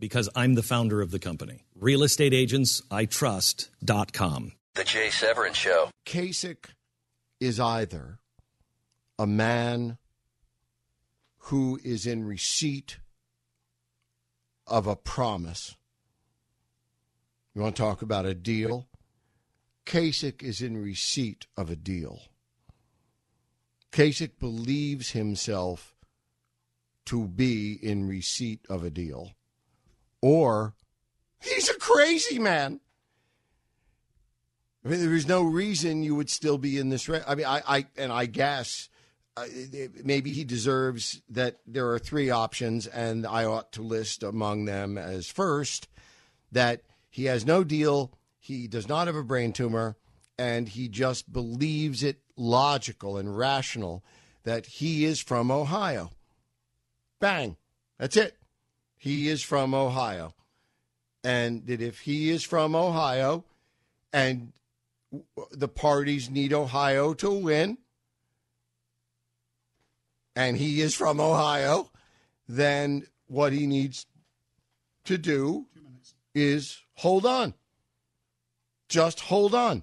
Because I'm the founder of the company. RealestateAgentsITrust.com. The Jay Severin Show. Kasich is either a man who is in receipt of a promise. You want to talk about a deal? Kasich is in receipt of a deal. Kasich believes himself to be in receipt of a deal. Or he's a crazy man. I mean, there is no reason you would still be in this. Ra- I mean, I, I and I guess uh, maybe he deserves that there are three options, and I ought to list among them as first that he has no deal, he does not have a brain tumor, and he just believes it logical and rational that he is from Ohio. Bang. That's it. He is from Ohio. And that if he is from Ohio and the parties need Ohio to win, and he is from Ohio, then what he needs to do is hold on. Just hold on.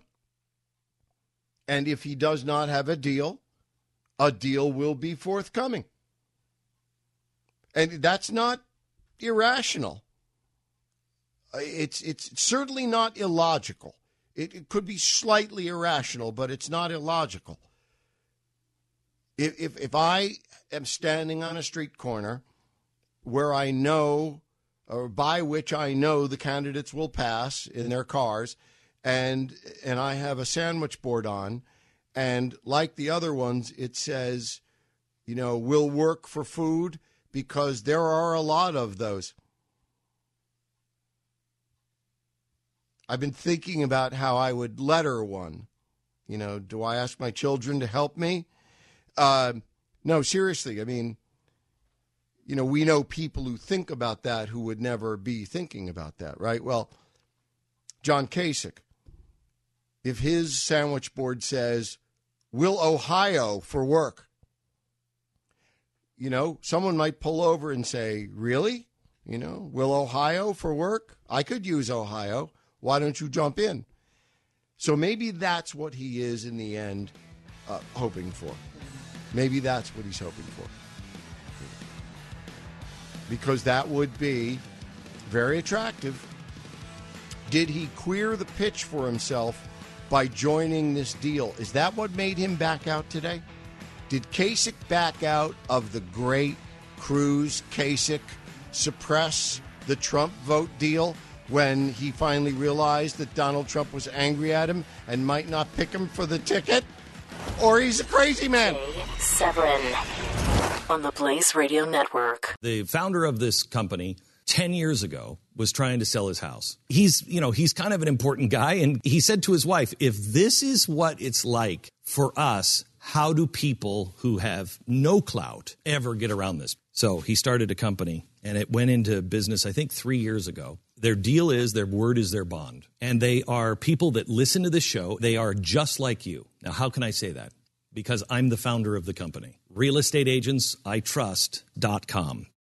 And if he does not have a deal, a deal will be forthcoming. And that's not irrational. Uh, it's it's certainly not illogical. It, it could be slightly irrational, but it's not illogical. If, if if I am standing on a street corner where I know or by which I know the candidates will pass in their cars, and and I have a sandwich board on, and like the other ones, it says, you know, we'll work for food because there are a lot of those. I've been thinking about how I would letter one. You know, do I ask my children to help me? Uh, no, seriously. I mean, you know, we know people who think about that who would never be thinking about that, right? Well, John Kasich, if his sandwich board says, Will Ohio for work? You know, someone might pull over and say, Really? You know, will Ohio for work? I could use Ohio. Why don't you jump in? So maybe that's what he is in the end uh, hoping for. Maybe that's what he's hoping for. Because that would be very attractive. Did he queer the pitch for himself by joining this deal? Is that what made him back out today? Did Kasich back out of the great Cruz Kasich suppress the Trump vote deal when he finally realized that Donald Trump was angry at him and might not pick him for the ticket? Or he's a crazy man. Severin on the Blaze Radio Network. The founder of this company 10 years ago was trying to sell his house. He's, you know, he's kind of an important guy and he said to his wife, "If this is what it's like for us, how do people who have no clout ever get around this?" So, he started a company and it went into business I think 3 years ago. Their deal is their word is their bond. And they are people that listen to the show. They are just like you. Now, how can I say that? Because I'm the founder of the company. RealestateAgentsITrust.com.